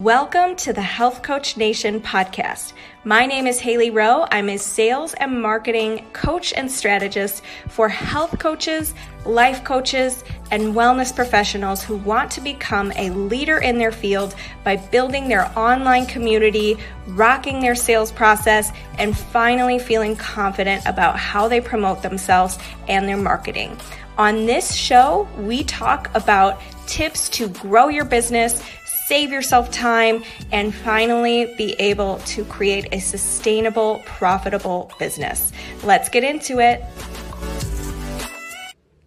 Welcome to the Health Coach Nation podcast. My name is Haley Rowe. I'm a sales and marketing coach and strategist for health coaches, life coaches, and wellness professionals who want to become a leader in their field by building their online community, rocking their sales process, and finally feeling confident about how they promote themselves and their marketing. On this show, we talk about tips to grow your business save yourself time, and finally be able to create a sustainable, profitable business. Let's get into it.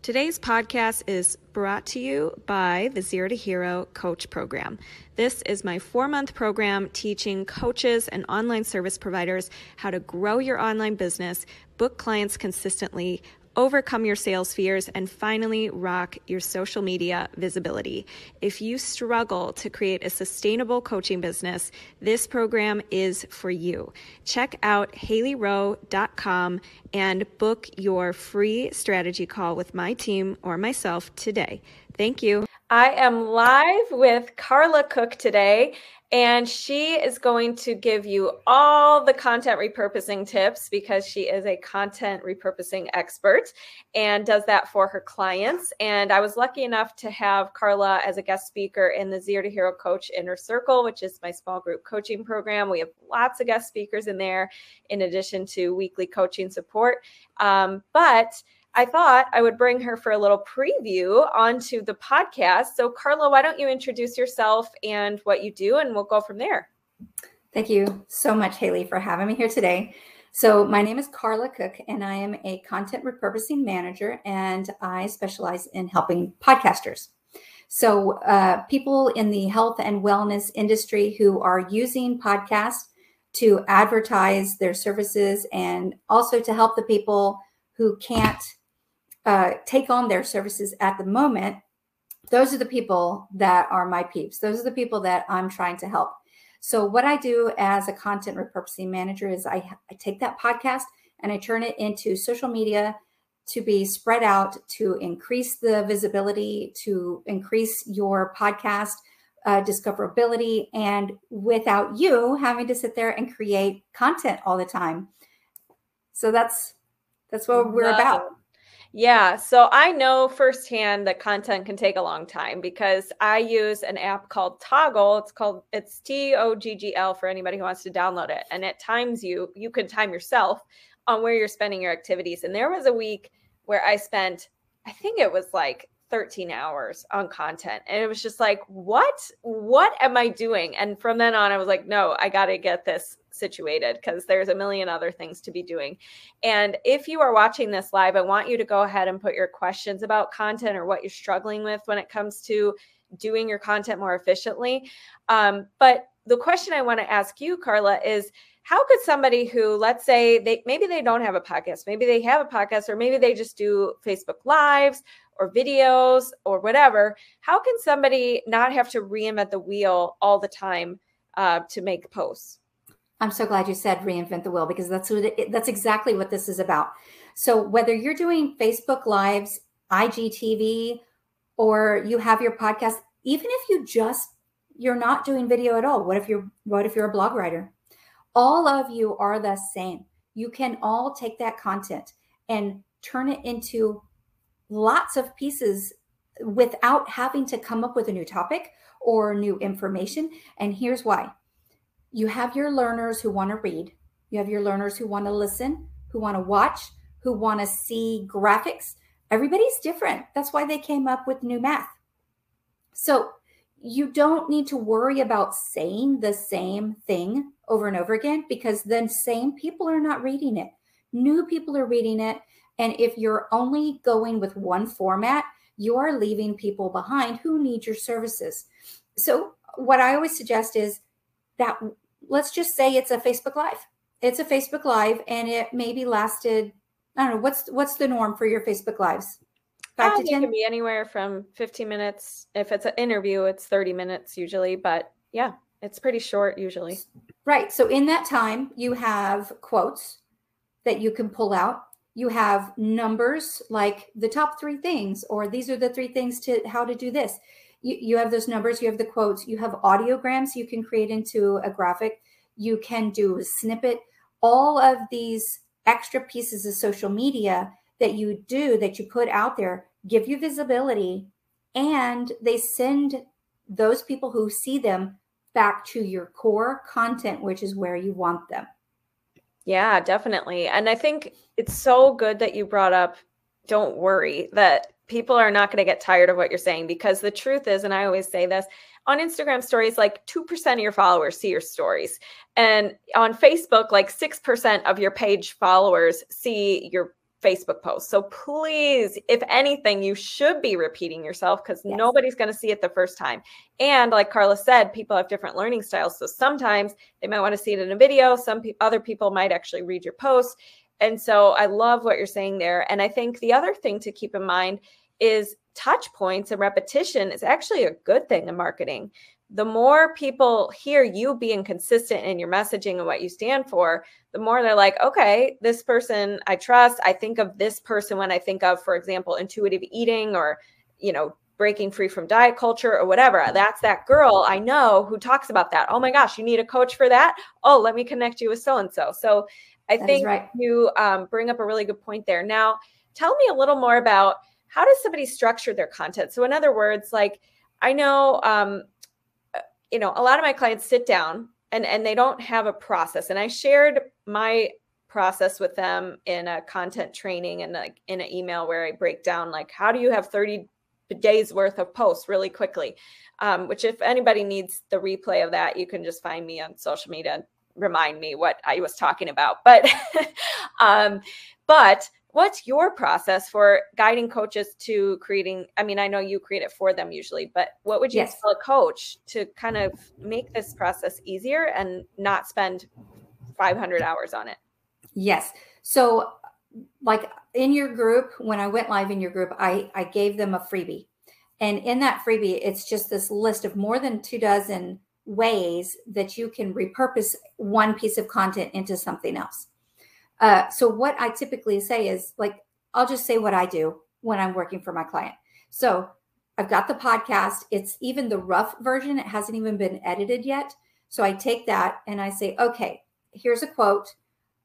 Today's podcast is brought to you by the Zero to Hero Coach Program. This is my four month program teaching coaches and online service providers how to grow your online business, book clients consistently, overcome your sales fears, and finally rock your social media visibility. If you struggle to create a sustainable coaching business, this program is for you. Check out haleyrowe.com and book your free strategy call with my team or myself today. Thank you. I am live with Carla Cook today, and she is going to give you all the content repurposing tips because she is a content repurposing expert and does that for her clients. And I was lucky enough to have Carla as a guest speaker in the Zero to Hero Coach Inner Circle, which is my small group coaching program. We have lots of guest speakers in there, in addition to weekly coaching support. Um, but I thought I would bring her for a little preview onto the podcast. So, Carla, why don't you introduce yourself and what you do, and we'll go from there. Thank you so much, Haley, for having me here today. So, my name is Carla Cook, and I am a content repurposing manager, and I specialize in helping podcasters. So, uh, people in the health and wellness industry who are using podcasts to advertise their services and also to help the people who can't uh, take on their services at the moment, those are the people that are my peeps. Those are the people that I'm trying to help. So, what I do as a content repurposing manager is I, I take that podcast and I turn it into social media to be spread out to increase the visibility, to increase your podcast uh, discoverability, and without you having to sit there and create content all the time. So that's that's what we're about. Yeah. So I know firsthand that content can take a long time because I use an app called Toggl. It's called it's T O G G L for anybody who wants to download it. And it times you, you can time yourself on where you're spending your activities. And there was a week where I spent, I think it was like 13 hours on content. And it was just like, what? What am I doing? And from then on, I was like, no, I got to get this situated because there's a million other things to be doing. And if you are watching this live, I want you to go ahead and put your questions about content or what you're struggling with when it comes to doing your content more efficiently. Um, but the question I want to ask you, Carla, is how could somebody who let's say they maybe they don't have a podcast maybe they have a podcast or maybe they just do facebook lives or videos or whatever how can somebody not have to reinvent the wheel all the time uh, to make posts? I'm so glad you said reinvent the wheel because that's what it, that's exactly what this is about. So whether you're doing facebook lives igtv or you have your podcast even if you just you're not doing video at all what if you're what if you're a blog writer? All of you are the same. You can all take that content and turn it into lots of pieces without having to come up with a new topic or new information. And here's why you have your learners who want to read, you have your learners who want to listen, who want to watch, who want to see graphics. Everybody's different. That's why they came up with new math. So you don't need to worry about saying the same thing over and over again because then same people are not reading it. New people are reading it. And if you're only going with one format, you are leaving people behind who need your services. So, what I always suggest is that let's just say it's a Facebook Live. It's a Facebook Live and it maybe lasted, I don't know, what's what's the norm for your Facebook Lives? Five to 10? It can be anywhere from 15 minutes. If it's an interview, it's 30 minutes usually. But yeah, it's pretty short usually. Right. So in that time, you have quotes that you can pull out. You have numbers like the top three things, or these are the three things to how to do this. you, you have those numbers, you have the quotes, you have audiograms you can create into a graphic, you can do a snippet, all of these extra pieces of social media that you do that you put out there give you visibility and they send those people who see them back to your core content which is where you want them yeah definitely. And i think it's so good that you brought up don't worry that people are not going to get tired of what you're saying because the truth is and i always say this on instagram stories like 2% of your followers see your stories. And on facebook like 6% of your page followers see your Facebook posts. So please, if anything, you should be repeating yourself because yes. nobody's going to see it the first time. And like Carla said, people have different learning styles. So sometimes they might want to see it in a video. Some pe- other people might actually read your post. And so I love what you're saying there. And I think the other thing to keep in mind is touch points and repetition is actually a good thing in marketing the more people hear you being consistent in your messaging and what you stand for, the more they're like, okay, this person I trust. I think of this person when I think of, for example, intuitive eating or, you know, breaking free from diet culture or whatever. That's that girl I know who talks about that. Oh my gosh, you need a coach for that? Oh, let me connect you with so and so. So I that think right. you um, bring up a really good point there. Now, tell me a little more about how does somebody structure their content? So, in other words, like, I know um, you know, a lot of my clients sit down and and they don't have a process. And I shared my process with them in a content training and like in an email where I break down like how do you have 30 days worth of posts really quickly. Um, which if anybody needs the replay of that, you can just find me on social media and remind me what I was talking about. But um, but what's your process for guiding coaches to creating i mean i know you create it for them usually but what would you yes. tell a coach to kind of make this process easier and not spend 500 hours on it? Yes. So like in your group when i went live in your group i i gave them a freebie. And in that freebie it's just this list of more than two dozen ways that you can repurpose one piece of content into something else uh, so what I typically say is like, I'll just say what I do when I'm working for my client. So I've got the podcast. It's even the rough version. It hasn't even been edited yet. So I take that and I say, okay, here's a quote.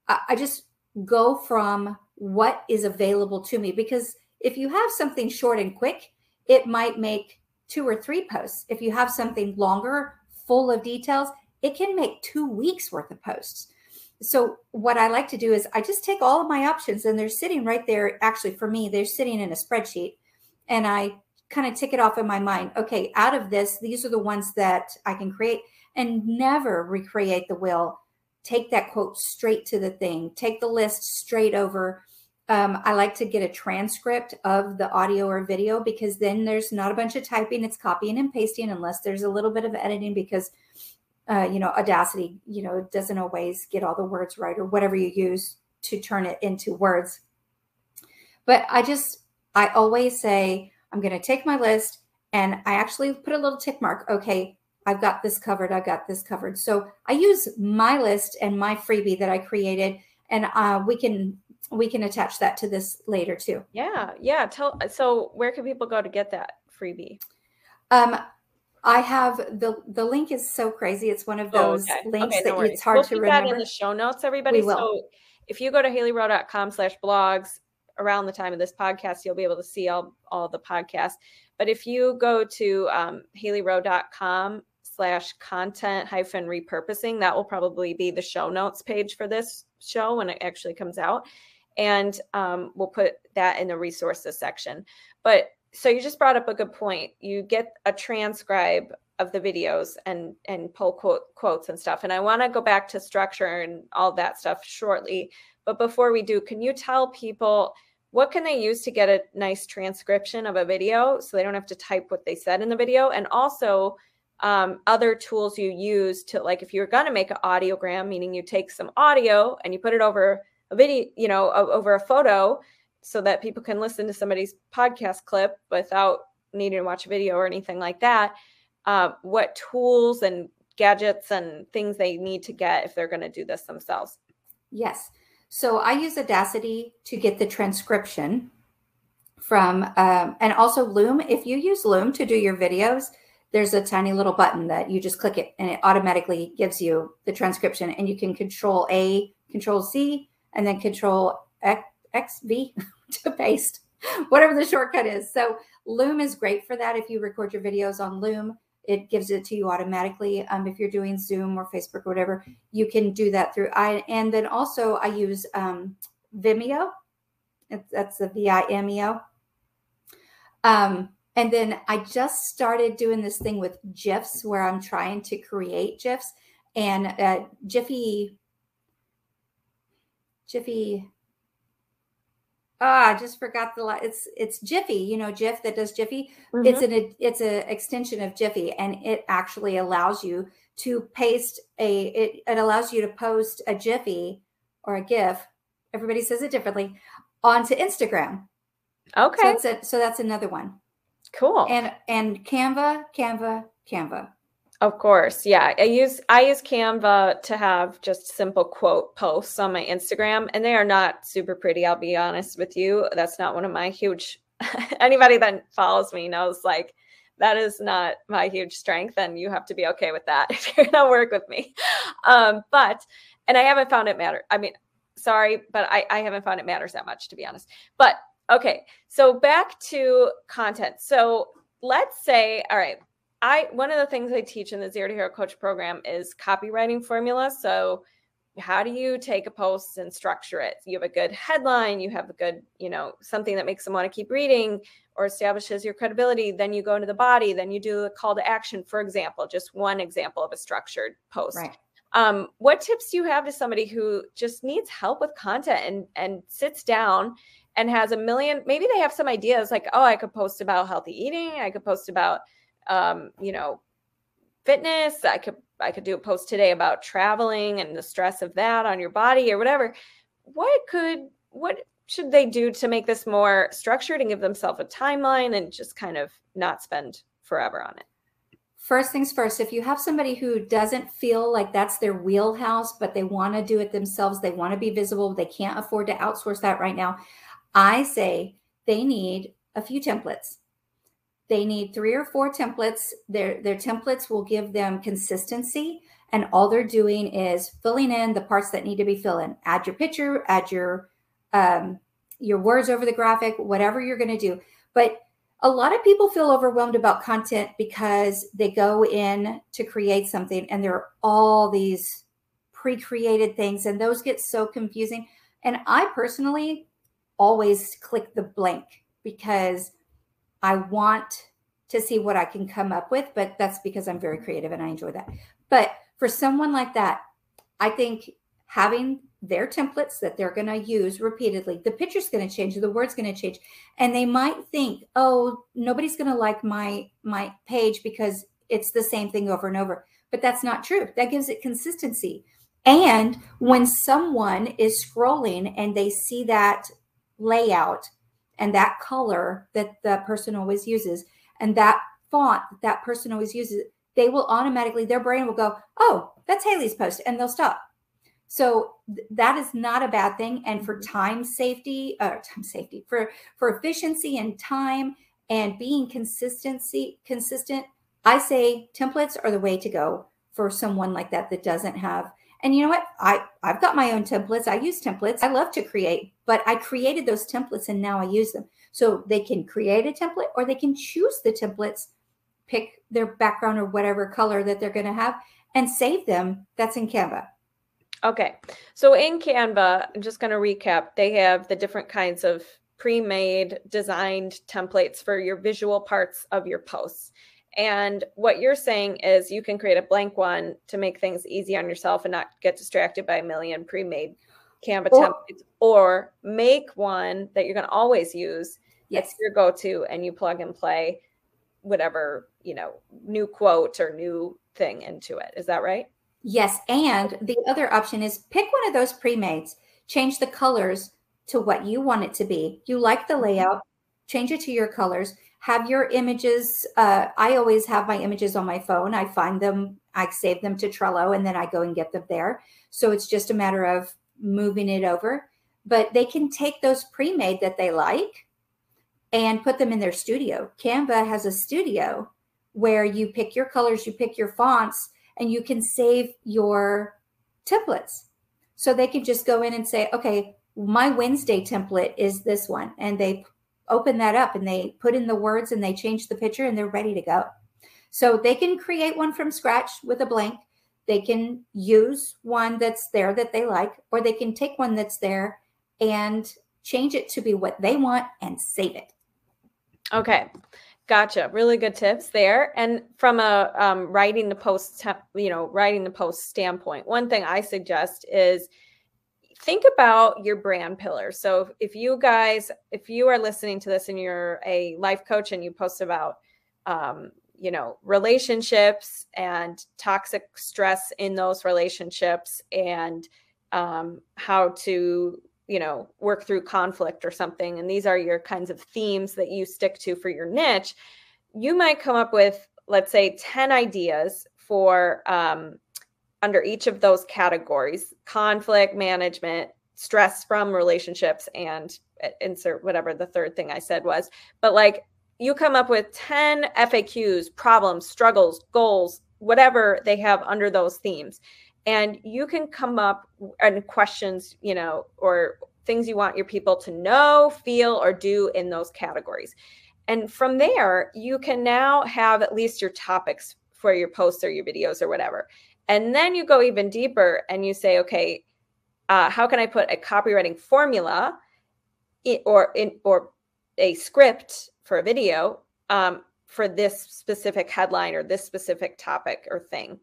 I, I just go from what is available to me because if you have something short and quick, it might make two or three posts. If you have something longer, full of details, it can make two weeks worth of posts so what I like to do is I just take all of my options and they're sitting right there. Actually, for me, they're sitting in a spreadsheet and I kind of tick it off in my mind. Okay, out of this, these are the ones that I can create and never recreate the will. Take that quote straight to the thing, take the list straight over. Um, I like to get a transcript of the audio or video because then there's not a bunch of typing, it's copying and pasting, unless there's a little bit of editing because uh, you know, Audacity, you know, doesn't always get all the words right or whatever you use to turn it into words. But I just, I always say, I'm going to take my list and I actually put a little tick mark. Okay, I've got this covered. I've got this covered. So I use my list and my freebie that I created, and uh, we can we can attach that to this later too. Yeah, yeah. Tell so where can people go to get that freebie? Um, I have the the link is so crazy. It's one of oh, those oh, okay. links okay, that it's hard we'll to remember. That in the show notes, everybody. So if you go to haleyrowe.com slash blogs around the time of this podcast, you'll be able to see all, all the podcasts. But if you go to um, haleyrowe.com slash content hyphen repurposing, that will probably be the show notes page for this show when it actually comes out. And um, we'll put that in the resources section. But so you just brought up a good point. You get a transcribe of the videos and and pull quote, quotes and stuff. And I want to go back to structure and all that stuff shortly. But before we do, can you tell people what can they use to get a nice transcription of a video so they don't have to type what they said in the video? And also um, other tools you use to like if you're going to make an audiogram, meaning you take some audio and you put it over a video, you know, over a photo so that people can listen to somebody's podcast clip without needing to watch a video or anything like that. Uh, what tools and gadgets and things they need to get if they're going to do this themselves? Yes. So I use Audacity to get the transcription. from, um, and also Loom. If you use Loom to do your videos, there's a tiny little button that you just click it and it automatically gives you the transcription and you can control A, control C, and then control X, X V to paste, whatever the shortcut is. So Loom is great for that. If you record your videos on Loom, it gives it to you automatically. Um, if you're doing Zoom or Facebook or whatever, you can do that through I. And then also I use um, Vimeo. that's the V I M E O. Um, and then I just started doing this thing with GIFs where I'm trying to create GIFs and uh, Giphy, Giphy, Ah, I just forgot the it's it's Giphy, you know, Jiff that does Giphy. Mm-hmm. It's an it's an extension of Giphy, and it actually allows you to paste a it, it allows you to post a Jiffy or a GIF. Everybody says it differently onto Instagram. Okay, so that's a, so that's another one. Cool. And and Canva, Canva, Canva. Of course, yeah. I use I use Canva to have just simple quote posts on my Instagram, and they are not super pretty. I'll be honest with you. That's not one of my huge. anybody that follows me knows like that is not my huge strength, and you have to be okay with that if you're gonna work with me. Um, but and I haven't found it matter. I mean, sorry, but I, I haven't found it matters that much to be honest. But okay, so back to content. So let's say, all right, I one of the things I teach in the Zero to Hero Coach program is copywriting formula. So how do you take a post and structure it? You have a good headline, you have a good, you know, something that makes them want to keep reading or establishes your credibility. Then you go into the body, then you do a call to action, for example, just one example of a structured post. Right. Um, what tips do you have to somebody who just needs help with content and and sits down and has a million maybe they have some ideas like oh i could post about healthy eating i could post about um, you know, fitness. I could I could do a post today about traveling and the stress of that on your body or whatever. What could what should they do to make this more structured and give themselves a timeline and just kind of not spend forever on it? First things first, if you have somebody who doesn't feel like that's their wheelhouse, but they want to do it themselves, they want to be visible, they can't afford to outsource that right now, I say they need a few templates they need three or four templates. Their, their templates will give them consistency. And all they're doing is filling in the parts that need to be filled in. Add your picture, add your um, your words over the graphic, whatever you're going to do. But a lot of people feel overwhelmed about content because they go in to create something and there are all these pre-created things and those get so confusing. And I personally always click the blank because I want to see what I can come up with, but that's because I'm very creative and I enjoy that. But for someone like that, I think having their templates that they're going to use repeatedly, the picture's going to change, the word's going to change, and they might think, "Oh, nobody's going to like my my page because it's the same thing over and over." But that's not true. That gives it consistency. And when someone is scrolling and they see that layout and that color that the person always uses and that font that, that person always uses, they will automatically, their brain will go, oh, that's Haley's post, and they'll stop. So th- that is not a bad thing. And for mm-hmm. time safety, uh, time safety, for for efficiency and time and being consistency consistent, I say templates are the way to go for someone like that that doesn't have and you know what? I I've got my own templates. I use templates. I love to create, but I created those templates and now I use them. So they can create a template or they can choose the templates, pick their background or whatever color that they're going to have and save them. That's in Canva. Okay. So in Canva, I'm just going to recap. They have the different kinds of pre-made designed templates for your visual parts of your posts. And what you're saying is you can create a blank one to make things easy on yourself and not get distracted by a million pre-made Canva or, templates, or make one that you're going to always use. Yes, your go-to, and you plug and play whatever you know new quote or new thing into it. Is that right? Yes, and the other option is pick one of those pre-mades, change the colors to what you want it to be. You like the mm-hmm. layout, change it to your colors have your images. Uh, I always have my images on my phone. I find them, I save them to Trello, and then I go and get them there. So it's just a matter of moving it over. But they can take those pre made that they like and put them in their studio. Canva has a studio where you pick your colors, you pick your fonts, and you can save your templates. So they can just go in and say, okay, my Wednesday template is this one. And they open that up and they put in the words and they change the picture and they're ready to go. So they can create one from scratch with a blank. They can use one that's there that they like, or they can take one that's there and change it to be what they want and save it. Okay. Gotcha. Really good tips there. And from a um, writing the post, you know, writing the post standpoint, one thing I suggest is think about your brand pillar. So if you guys, if you are listening to this and you're a life coach and you post about, um, you know, relationships and toxic stress in those relationships and um, how to, you know, work through conflict or something, and these are your kinds of themes that you stick to for your niche, you might come up with, let's say, 10 ideas for um, under each of those categories conflict management, stress from relationships, and uh, insert whatever the third thing I said was. But like you come up with 10 FAQs, problems, struggles, goals, whatever they have under those themes. And you can come up and questions, you know, or things you want your people to know, feel, or do in those categories. And from there, you can now have at least your topics for your posts or your videos or whatever. And then you go even deeper and you say, okay, uh, how can I put a copywriting formula in, or in or a script for a video um, for this specific headline or this specific topic or thing?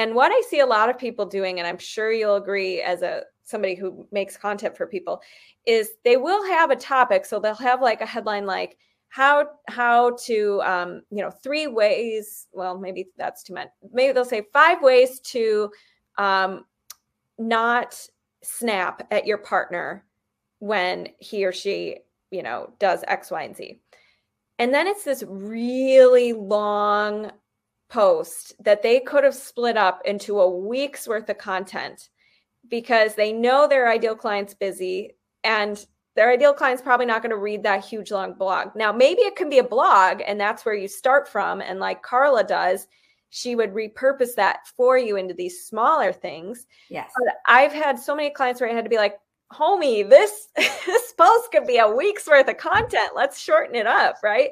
And what I see a lot of people doing, and I'm sure you'll agree as a somebody who makes content for people, is they will have a topic. So they'll have like a headline like how how to um, you know three ways well maybe that's too much maybe they'll say five ways to um, not snap at your partner when he or she you know does x y and z and then it's this really long post that they could have split up into a week's worth of content because they know their ideal client's busy and their ideal client's probably not going to read that huge long blog. Now, maybe it can be a blog and that's where you start from. And like Carla does, she would repurpose that for you into these smaller things. Yes. But I've had so many clients where I had to be like, homie, this this post could be a week's worth of content. Let's shorten it up, right?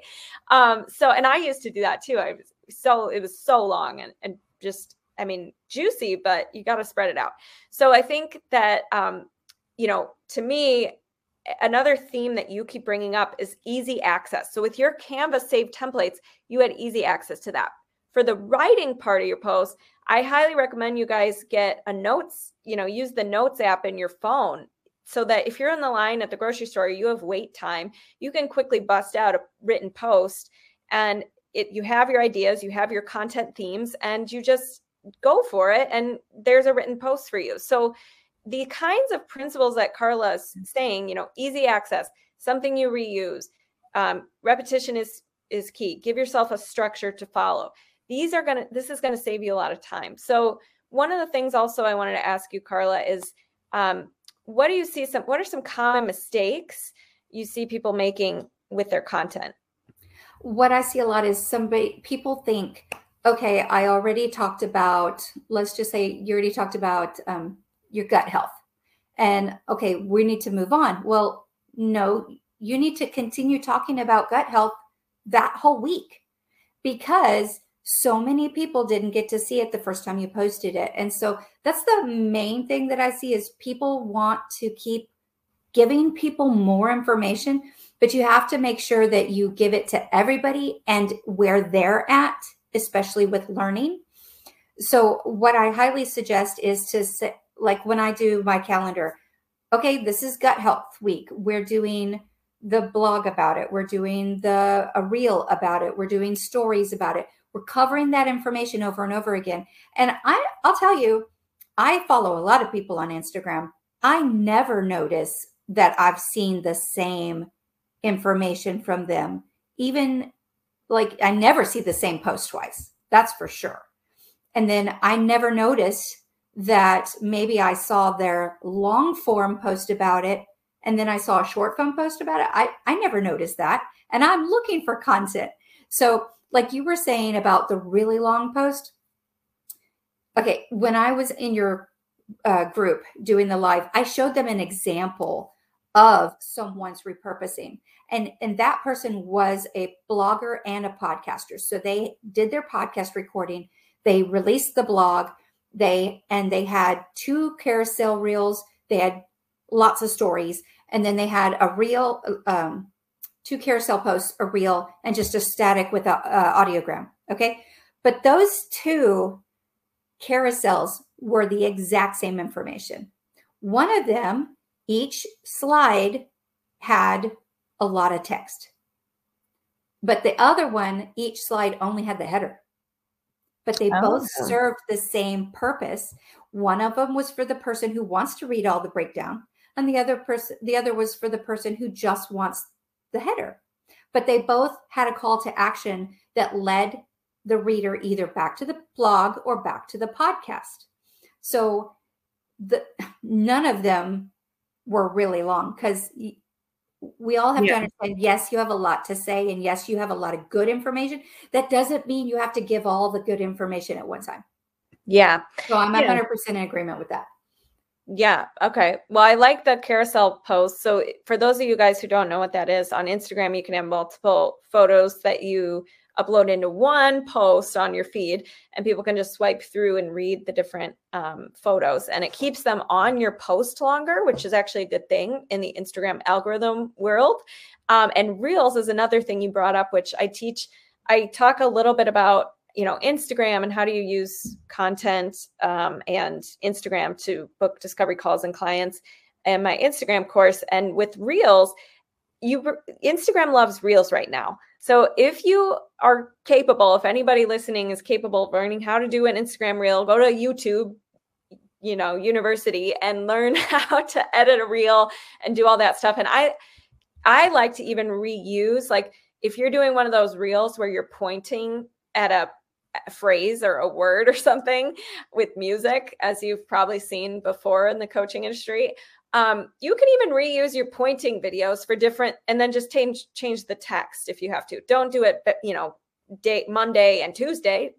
Um, so and I used to do that too. I was so it was so long and and just I mean juicy, but you got to spread it out. So I think that um, you know, to me, another theme that you keep bringing up is easy access. So with your Canva saved templates, you had easy access to that. For the writing part of your post, I highly recommend you guys get a notes, you know, use the notes app in your phone so that if you're in the line at the grocery store, you have wait time, you can quickly bust out a written post and it you have your ideas, you have your content themes and you just go for it and there's a written post for you. So the kinds of principles that Carla's saying, you know, easy access, something you reuse, um, repetition is is key. Give yourself a structure to follow. These are gonna. This is gonna save you a lot of time. So one of the things also I wanted to ask you, Carla, is um, what do you see? Some what are some common mistakes you see people making with their content? What I see a lot is somebody people think, okay, I already talked about. Let's just say you already talked about um, your gut health. And okay, we need to move on. Well, no, you need to continue talking about gut health that whole week because so many people didn't get to see it the first time you posted it. And so that's the main thing that I see is people want to keep giving people more information, but you have to make sure that you give it to everybody and where they're at, especially with learning. So what I highly suggest is to say, like when I do my calendar, okay, this is gut health week. We're doing the blog about it. We're doing the a reel about it. We're doing stories about it. We're covering that information over and over again. And I I'll tell you, I follow a lot of people on Instagram. I never notice that I've seen the same information from them. Even like I never see the same post twice. That's for sure. And then I never noticed that maybe I saw their long form post about it and then I saw a short form post about it. I, I never noticed that. And I'm looking for content. So, like you were saying about the really long post. Okay, when I was in your uh, group doing the live, I showed them an example of someone's repurposing. And, and that person was a blogger and a podcaster. So they did their podcast recording, they released the blog, they and they had two carousel reels, they had lots of stories, and then they had a reel, um, two carousel posts, a reel, and just a static with a, a audiogram. Okay. But those two carousels were the exact same information. One of them, each slide had a lot of text. But the other one, each slide only had the header. But they oh. both served the same purpose. One of them was for the person who wants to read all the breakdown, and the other person the other was for the person who just wants the header. But they both had a call to action that led the reader either back to the blog or back to the podcast. So the none of them were really long because we all have yeah. to understand yes you have a lot to say and yes you have a lot of good information. That doesn't mean you have to give all the good information at one time. Yeah. So i'm yeah. 100% in agreement with that. Yeah okay. Well i like the carousel post. So for those of you guys who don't know what that is on instagram you can have multiple photos that you upload into one post on your feed and people can just swipe through and read the different um, photos. And it keeps them on your post longer which is actually a good thing in the instagram algorithm world. Um, and reels is another thing you brought up which i teach i talk a little bit about you know instagram and how do you use content um, and instagram to book discovery calls and clients and my instagram course. And with reels you instagram loves reels right now so if you are capable, if anybody listening is capable of learning how to do an Instagram reel, go to YouTube, you know, university and learn how to edit a reel and do all that stuff. And I I like to even reuse like if you're doing one of those reels where you're pointing at a, phrase or a word or something with music, as you've probably seen before in the coaching industry, um, you can even reuse your pointing videos for different and then just change change the text if you have to. Don't do it you know day monday and tuesday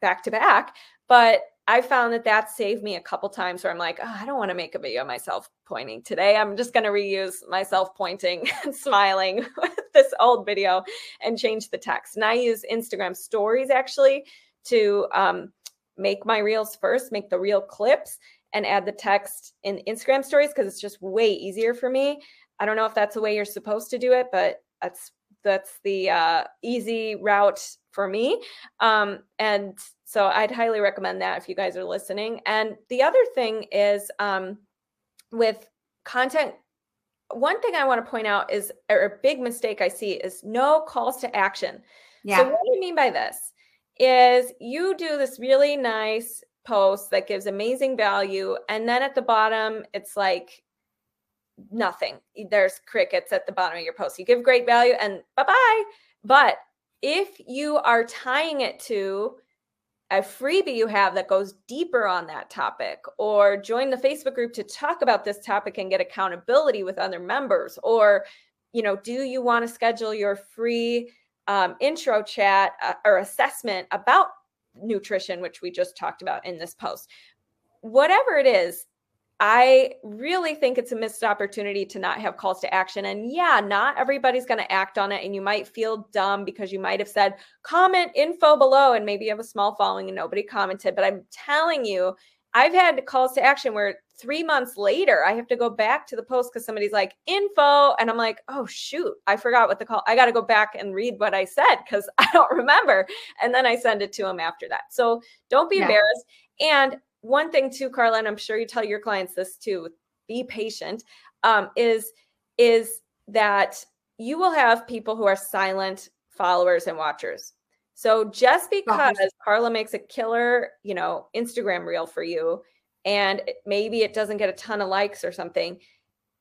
back to back. But i found that that saved me a couple times where i'm like oh, i don't want to make a video myself pointing today. I'm just going to reuse myself pointing and smiling with this old video and change the text. And i use instagram stories actually to um, make my reels first make the real clips and add the text in Instagram stories because it's just way easier for me. I don't know if that's the way you're supposed to do it, but that's that's the uh, easy route for me. Um, and so I'd highly recommend that if you guys are listening. And the other thing is um, with content. One thing I want to point out is or a big mistake I see is no calls to action. Yeah. So what do you mean by this? Is you do this really nice post that gives amazing value. And then at the bottom, it's like nothing. There's crickets at the bottom of your post. You give great value and bye bye. But if you are tying it to a freebie you have that goes deeper on that topic, or join the Facebook group to talk about this topic and get accountability with other members, or you know, do you want to schedule your free um, intro chat uh, or assessment about nutrition, which we just talked about in this post. Whatever it is, I really think it's a missed opportunity to not have calls to action. And yeah, not everybody's going to act on it. And you might feel dumb because you might have said, comment info below, and maybe you have a small following and nobody commented. But I'm telling you, I've had calls to action where three months later I have to go back to the post because somebody's like info, and I'm like, oh shoot, I forgot what the call. I got to go back and read what I said because I don't remember, and then I send it to them after that. So don't be yeah. embarrassed. And one thing too, Carla, and I'm sure you tell your clients this too. Be patient. Um, is is that you will have people who are silent followers and watchers so just because Carla makes a killer, you know, Instagram reel for you and maybe it doesn't get a ton of likes or something,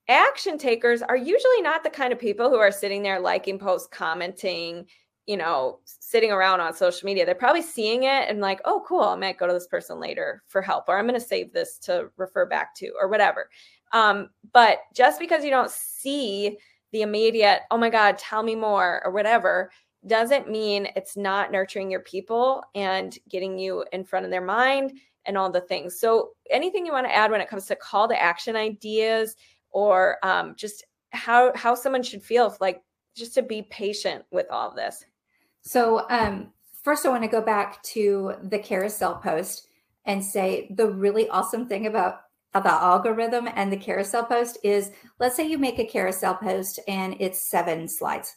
action takers are usually not the kind of people who are sitting there liking posts, commenting, you know, sitting around on social media. They're probably seeing it and like, oh, cool, I might go to this person later for help, or I'm going to save this to refer back to, or whatever. Um, but just because you don't see the immediate, oh my God, tell me more, or whatever, doesn't mean it's not nurturing your people and getting you in front of their mind and all the things. So, anything you want to add when it comes to call to action ideas or um, just how how someone should feel like just to be patient with all this. So, um, first, I want to go back to the carousel post and say the really awesome thing about the algorithm and the carousel post is let's say you make a carousel post and it's seven slides.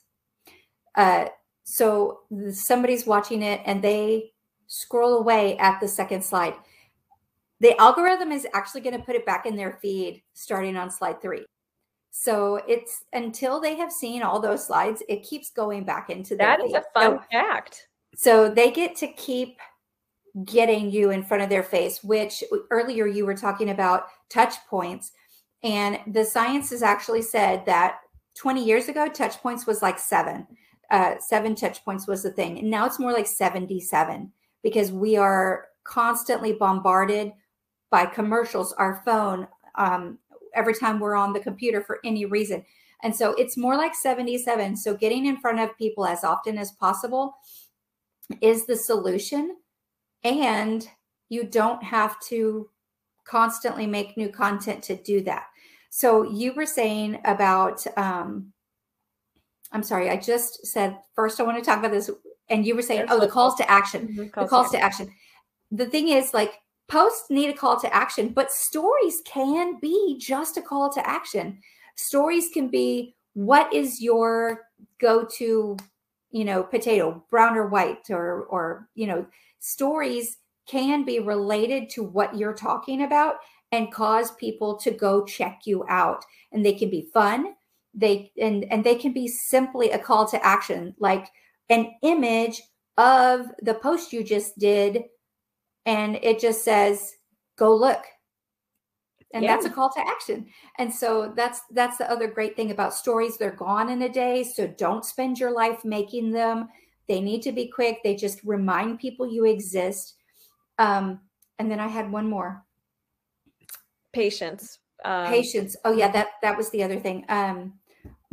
Uh, so somebody's watching it and they scroll away at the second slide. The algorithm is actually going to put it back in their feed starting on slide three. So it's until they have seen all those slides, it keeps going back into that. That is a fun so, fact. So they get to keep getting you in front of their face, which earlier you were talking about touch points. And the science has actually said that 20 years ago, touch points was like seven uh, seven touch points was the thing. And now it's more like 77 because we are constantly bombarded by commercials, our phone, um, every time we're on the computer for any reason. And so it's more like 77. So getting in front of people as often as possible is the solution. And you don't have to constantly make new content to do that. So you were saying about um, I'm sorry, I just said first I want to talk about this. And you were saying, oh, the calls to action. Mm-hmm. Calls the calls to action. action. The thing is, like, posts need a call to action, but stories can be just a call to action. Stories can be what is your go-to, you know, potato, brown or white, or or you know, stories can be related to what you're talking about and cause people to go check you out. And they can be fun they and and they can be simply a call to action like an image of the post you just did and it just says go look. And yeah. that's a call to action. And so that's that's the other great thing about stories. They're gone in a day so don't spend your life making them. They need to be quick. They just remind people you exist. Um and then i had one more. Patience. Um, patience. Oh yeah that that was the other thing. Um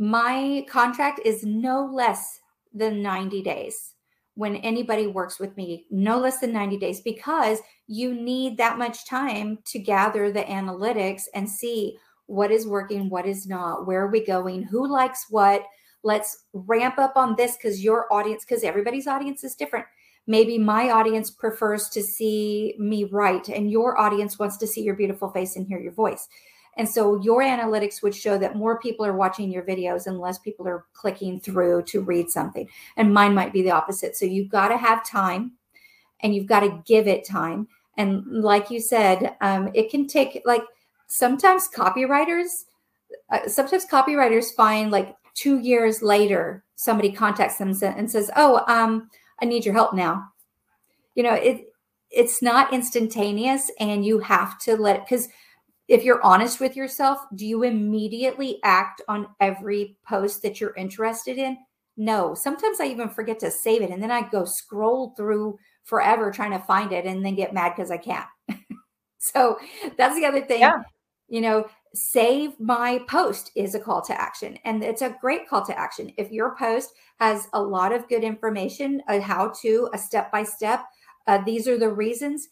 my contract is no less than 90 days when anybody works with me, no less than 90 days, because you need that much time to gather the analytics and see what is working, what is not, where are we going, who likes what. Let's ramp up on this because your audience, because everybody's audience is different. Maybe my audience prefers to see me write, and your audience wants to see your beautiful face and hear your voice. And so your analytics would show that more people are watching your videos and less people are clicking through to read something. And mine might be the opposite. So you've got to have time and you've got to give it time. And like you said, um, it can take like sometimes copywriters, uh, sometimes copywriters find like two years later, somebody contacts them and says, Oh, um, I need your help now. You know, it, it's not instantaneous and you have to let because if you're honest with yourself, do you immediately act on every post that you're interested in? No. Sometimes I even forget to save it and then I go scroll through forever trying to find it and then get mad because I can't. so that's the other thing. Yeah. You know, save my post is a call to action and it's a great call to action. If your post has a lot of good information, a how to, a step by step, uh, these are the reasons,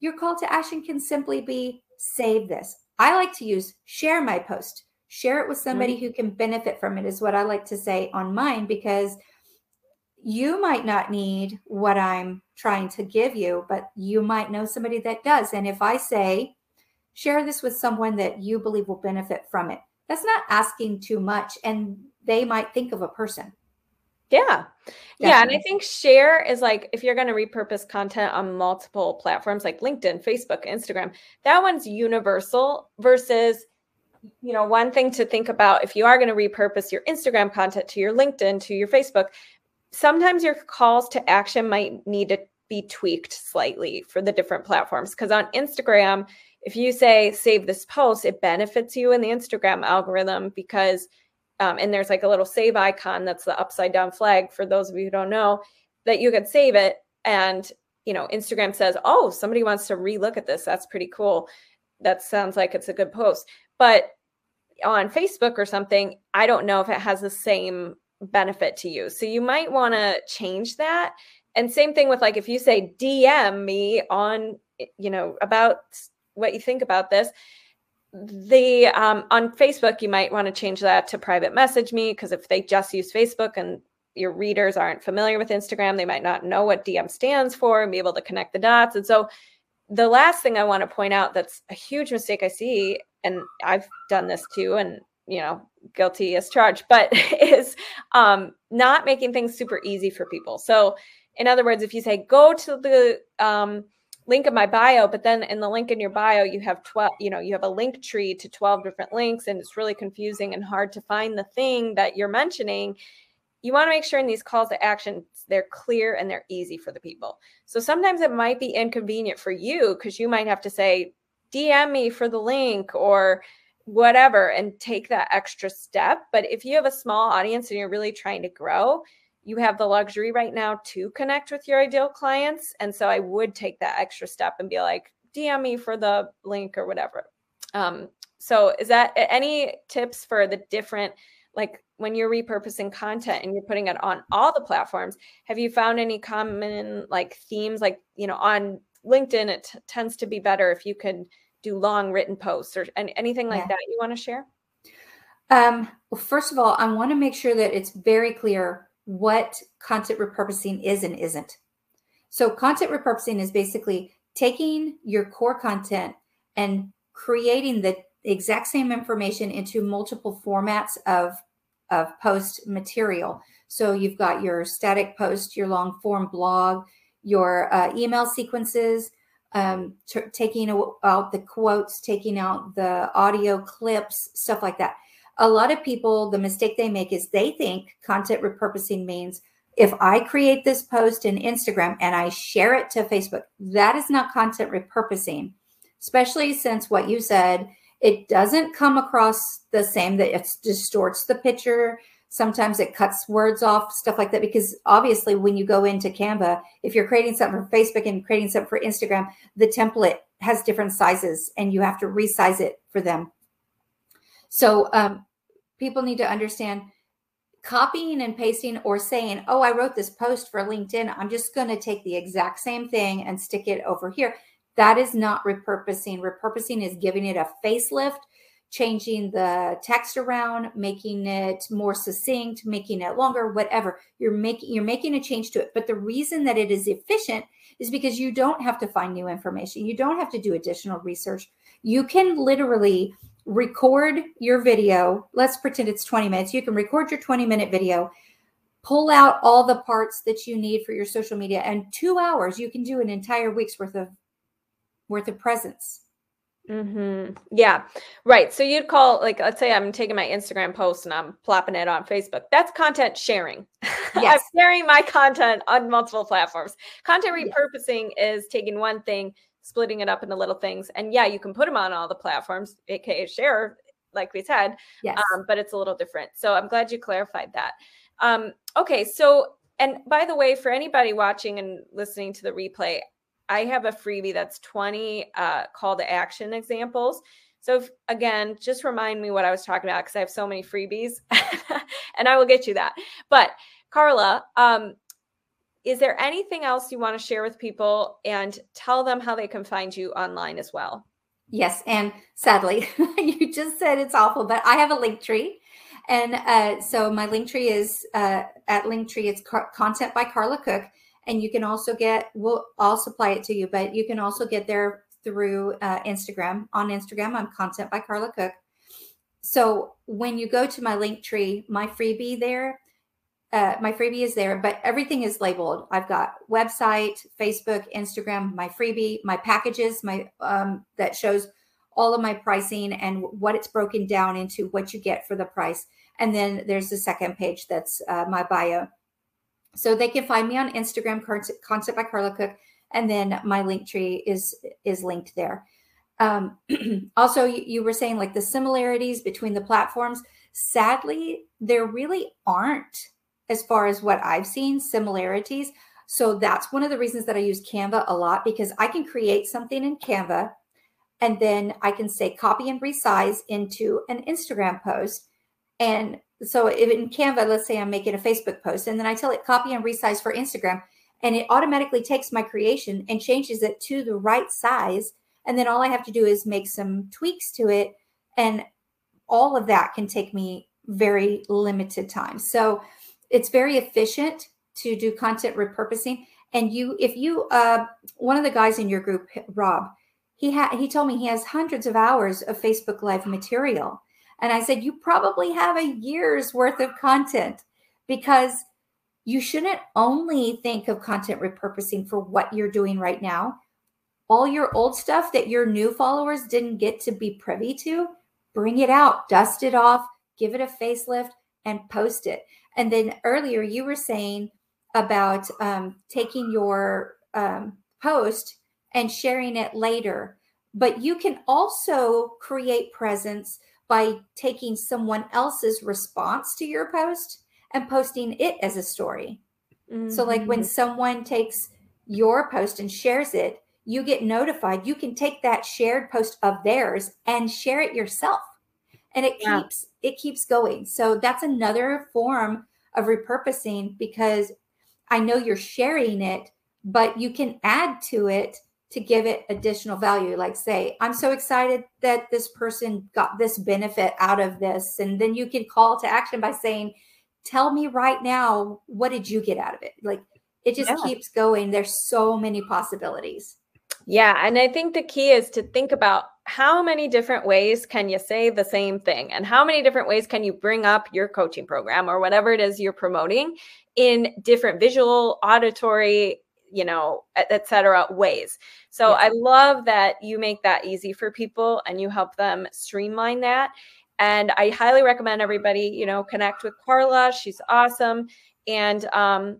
your call to action can simply be save this. I like to use share my post, share it with somebody mm-hmm. who can benefit from it, is what I like to say on mine because you might not need what I'm trying to give you, but you might know somebody that does. And if I say, share this with someone that you believe will benefit from it, that's not asking too much. And they might think of a person. Yeah. Definitely. Yeah. And I think share is like if you're going to repurpose content on multiple platforms like LinkedIn, Facebook, Instagram, that one's universal versus, you know, one thing to think about if you are going to repurpose your Instagram content to your LinkedIn, to your Facebook, sometimes your calls to action might need to be tweaked slightly for the different platforms. Because on Instagram, if you say save this post, it benefits you in the Instagram algorithm because um, and there's like a little save icon that's the upside down flag for those of you who don't know that you could save it. And you know instagram says oh somebody wants to relook at this. That's pretty cool. That sounds like it's a good post. But on facebook or something i don't know if it has the same benefit to you. So you might want to change that. And same thing with like if you say dm me on you know about what you think about this the um, on facebook you might want to change that to private message me because if they just use facebook and your readers aren't familiar with instagram they might not know what dm stands for and be able to connect the dots. And so the last thing i want to point out that's a huge mistake i see and i've done this too and you know guilty as charged but is um, not making things super easy for people. So in other words if you say go to the um, link in my bio, but then in the link in your bio, you have 12, you know, you have a link tree to 12 different links and it's really confusing and hard to find the thing that you're mentioning. You want to make sure in these calls to action, they're clear and they're easy for the people. So sometimes it might be inconvenient for you because you might have to say, DM me for the link or whatever and take that extra step. But if you have a small audience and you're really trying to grow, you have the luxury right now to connect with your ideal clients. And so I would take that extra step and be like, DM me for the link or whatever. Um, so is that any tips for the different, like when you're repurposing content and you're putting it on all the platforms, have you found any common like themes? Like, you know, on LinkedIn, it t- tends to be better if you can do long written posts or any, anything like yeah. that you want to share? Um, well, first of all, I want to make sure that it's very clear what content repurposing is and isn't. So, content repurposing is basically taking your core content and creating the exact same information into multiple formats of, of post material. So, you've got your static post, your long form blog, your uh, email sequences, um, t- taking out the quotes, taking out the audio clips, stuff like that a lot of people, the mistake they make is they think content repurposing means if I create this post in Instagram and I share it to Facebook, that is not content repurposing, especially since what you said, it doesn't come across the same, that it distorts the picture. Sometimes it cuts words off, stuff like that. Because obviously, when you go into Canva, if you're creating something for Facebook and creating something for Instagram, the template has different sizes and you have to resize it for them. So, um, people need to understand copying and pasting or saying, oh, I wrote this post for LinkedIn. I'm just going to take the exact same thing and stick it over here. That is not repurposing. Repurposing is giving it a facelift, changing the text around, making it more succinct, making it longer, whatever. You're making you're making a change to it. But the reason that it is efficient is because you don't have to find new information. You don't have to do additional research. You can literally record your video. Let's pretend it's 20 minutes. You can record your 20 minute video, pull out all the parts that you need for your social media, and two hours you can do an entire week's worth of worth of presence. Mm-hmm. Yeah, right. So you'd call like let's say I'm taking my Instagram post and I'm plopping it on Facebook. That's content sharing. Yes. I'm sharing my content on multiple platforms. Content repurposing yes. is taking one thing, splitting it up into little things. And yeah, you can put them on all the platforms, aka share, like we said. Yes. Um, but it's a little different. So I'm glad you clarified that. Um, okay, so and by the way, for anybody watching and listening to the replay, I have a freebie that's 20 uh, call to action examples. So if, again, just remind me what I was talking about because I have so many freebies, and I will get you that. But Carla, um, is there anything else you want to share with people and tell them how they can find you online as well? Yes. And sadly, you just said it's awful, but I have a link tree. And uh, so my link tree is uh, at Linktree, it's car- content by Carla Cook. And you can also get, we'll, I'll supply it to you, but you can also get there through uh, Instagram. On Instagram, I'm content by Carla Cook. So when you go to my link tree, my freebie there uh, my freebie is there, but everything is labeled. I've got website, Facebook, Instagram, my freebie, my packages, my um, that shows all of my pricing and what it's broken down into, what you get for the price. And then there's the second page that's uh, my bio. So they can find me on Instagram, Content by Carla Cook, and then my link tree is is linked there. Um, also, you, you were saying like the similarities between the platforms Sadly, there really aren't, as far as what I've seen, similarities. So that's one of the reasons that I use Canva a lot because I can create something in Canva and then I can say copy and resize into an Instagram post. And so if in Canva, let's say I'm making a Facebook post and then I tell it copy and resize for Instagram and it automatically takes my creation and changes it to the right size. And then all I have to do is make some tweaks to it. And all of that can take me very limited time. So it's very efficient to do content repurposing. And you, if you, uh, one of the guys in your group, Rob, he had, he told me he has hundreds of hours of Facebook Live material. And I said, you probably have a year's worth of content because you shouldn't only think of content repurposing for what you're doing right now. All your old stuff that your new followers didn't get to be privy to, bring it out, dust it off, give it a facelift, and post it. And then earlier you were saying about um, taking your um, post and sharing it later. But you can also create presence by taking someone else's response to your post and posting it as a story. Mm-hmm. So, like when mm-hmm. someone takes your post and shares it, you get notified. You can take that shared post of theirs and share it yourself. And it yeah. keeps it keeps going. So that's another form of repurposing because I know you're sharing it, but you can add to it to give it additional value. Like, say, I'm so excited that this person got this benefit out of this. And then you can call to action by saying, tell me right now what did you get out of it like it just yeah. keeps going there's so many possibilities yeah and i think the key is to think about how many different ways can you say the same thing and how many different ways can you bring up your coaching program or whatever it is you're promoting in different visual auditory you know etc ways so yeah. i love that you make that easy for people and you help them streamline that and I highly recommend everybody, you know, connect with Carla. She's awesome. And um,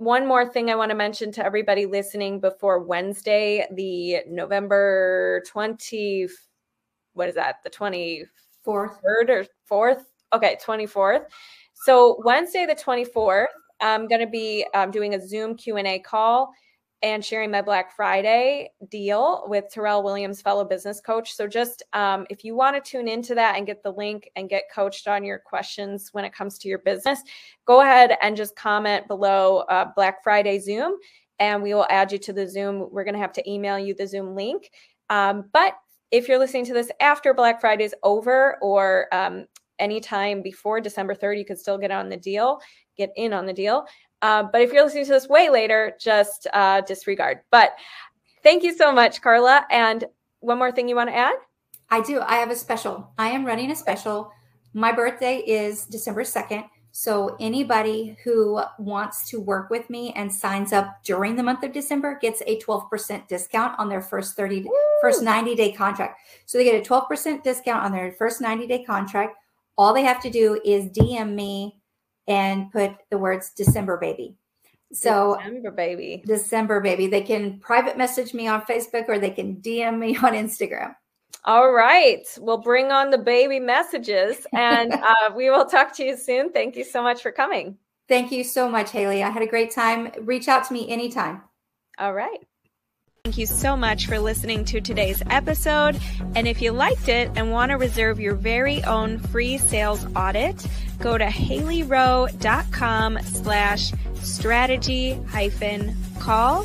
one more thing I want to mention to everybody listening before Wednesday, the November 20, what is that? The 24th or 4th? Okay, 24th. So Wednesday, the 24th, I'm going to be um, doing a Zoom Q&A call and sharing my Black Friday deal with Terrell Williams, fellow business coach. So, just um, if you want to tune into that and get the link and get coached on your questions when it comes to your business, go ahead and just comment below uh, Black Friday Zoom, and we will add you to the Zoom. We're going to have to email you the Zoom link. Um, but if you're listening to this after Black Friday is over or um, anytime before December 3rd, you could still get on the deal, get in on the deal. Uh, but if you're listening to this way later, just uh, disregard. But thank you so much, Carla. And one more thing you want to add? I do. I have a special. I am running a special. My birthday is December 2nd. So anybody who wants to work with me and signs up during the month of December gets a 12% discount on their first 30 Woo! first 90 day contract. So they get a 12% discount on their first 90 day contract. All they have to do is DM me and put the words December baby. So December baby. December baby. They can private message me on Facebook or they can DM me on Instagram. All right. We'll bring on the baby messages and uh, we will talk to you soon. Thank you so much for coming. Thank you so much, Haley. I had a great time. Reach out to me anytime. All right. Thank you so much for listening to today's episode. And if you liked it and want to reserve your very own free sales audit, go to haleyrowe.com slash strategy hyphen call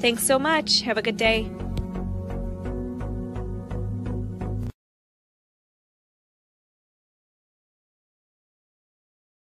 Thanks so much. Have a good day.